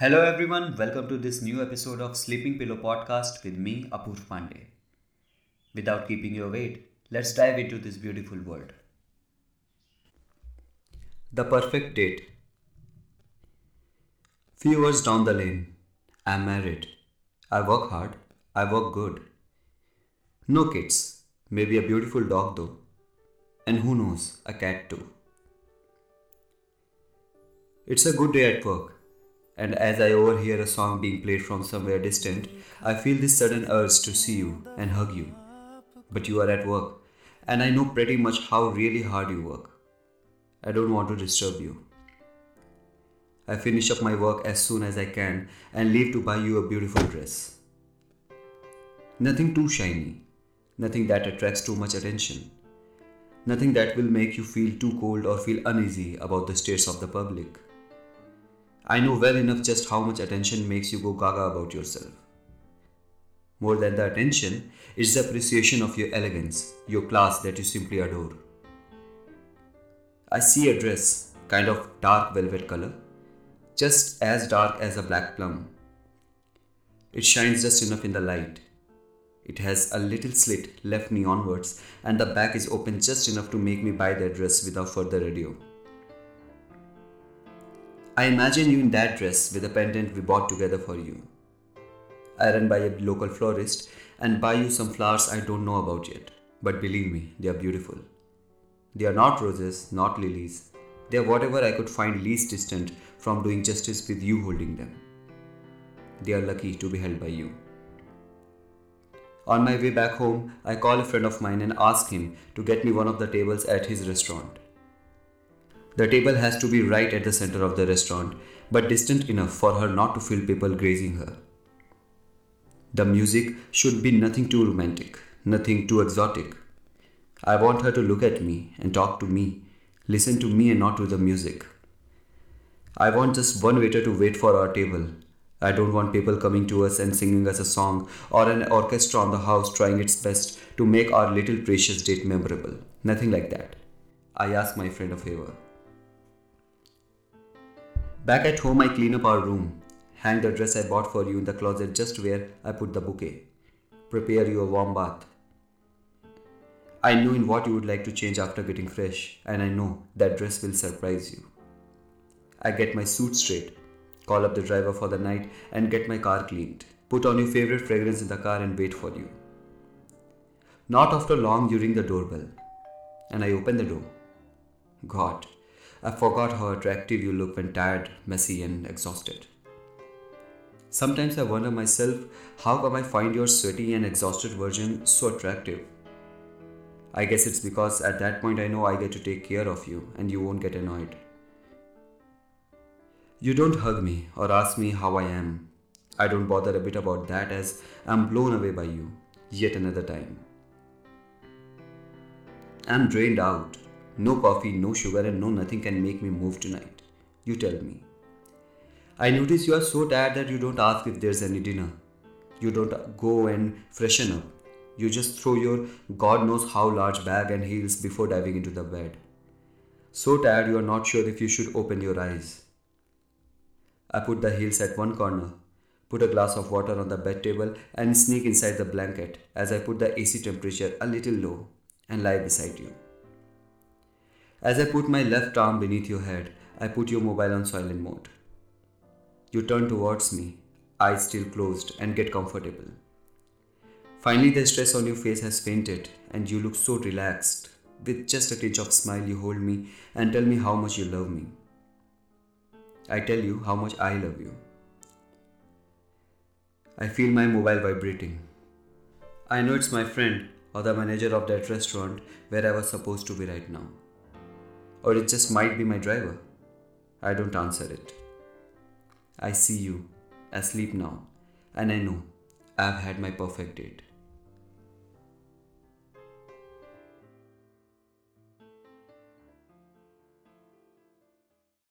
Hello everyone, welcome to this new episode of Sleeping Pillow Podcast with me, Apurv Pandey. Without keeping you wait, let's dive into this beautiful world. The perfect date. Few years down the lane, I'm married. I work hard, I work good. No kids, maybe a beautiful dog though. And who knows, a cat too. It's a good day at work and as I overhear a song being played from somewhere distant, I feel this sudden urge to see you and hug you. But you are at work, and I know pretty much how really hard you work. I don't want to disturb you. I finish up my work as soon as I can and leave to buy you a beautiful dress. Nothing too shiny, nothing that attracts too much attention, nothing that will make you feel too cold or feel uneasy about the states of the public. I know well enough just how much attention makes you go gaga about yourself. More than the attention, it's the appreciation of your elegance, your class that you simply adore. I see a dress, kind of dark velvet color, just as dark as a black plum. It shines just enough in the light. It has a little slit left knee onwards, and the back is open just enough to make me buy that dress without further ado. I imagine you in that dress with a pendant we bought together for you. I run by a local florist and buy you some flowers I don't know about yet. But believe me, they are beautiful. They are not roses, not lilies. They are whatever I could find least distant from doing justice with you holding them. They are lucky to be held by you. On my way back home, I call a friend of mine and ask him to get me one of the tables at his restaurant. The table has to be right at the center of the restaurant, but distant enough for her not to feel people grazing her. The music should be nothing too romantic, nothing too exotic. I want her to look at me and talk to me, listen to me and not to the music. I want just one waiter to wait for our table. I don't want people coming to us and singing us a song or an orchestra on the house trying its best to make our little precious date memorable. Nothing like that. I ask my friend a favor. Back at home, I clean up our room, hang the dress I bought for you in the closet just where I put the bouquet, prepare you a warm bath. I know in what you would like to change after getting fresh, and I know that dress will surprise you. I get my suit straight, call up the driver for the night, and get my car cleaned. Put on your favorite fragrance in the car and wait for you. Not after long, you ring the doorbell, and I open the door. God, I forgot how attractive you look when tired, messy, and exhausted. Sometimes I wonder myself, how come I find your sweaty and exhausted version so attractive? I guess it's because at that point I know I get to take care of you and you won't get annoyed. You don't hug me or ask me how I am. I don't bother a bit about that as I'm blown away by you yet another time. I'm drained out. No coffee, no sugar, and no nothing can make me move tonight. You tell me. I notice you are so tired that you don't ask if there's any dinner. You don't go and freshen up. You just throw your God knows how large bag and heels before diving into the bed. So tired you are not sure if you should open your eyes. I put the heels at one corner, put a glass of water on the bed table, and sneak inside the blanket as I put the AC temperature a little low and lie beside you. As I put my left arm beneath your head, I put your mobile on silent mode. You turn towards me, eyes still closed, and get comfortable. Finally, the stress on your face has fainted, and you look so relaxed. With just a tinge of smile, you hold me and tell me how much you love me. I tell you how much I love you. I feel my mobile vibrating. I know it's my friend or the manager of that restaurant where I was supposed to be right now or it just might be my driver. I don't answer it. I see you asleep now, and I know I've had my perfect date.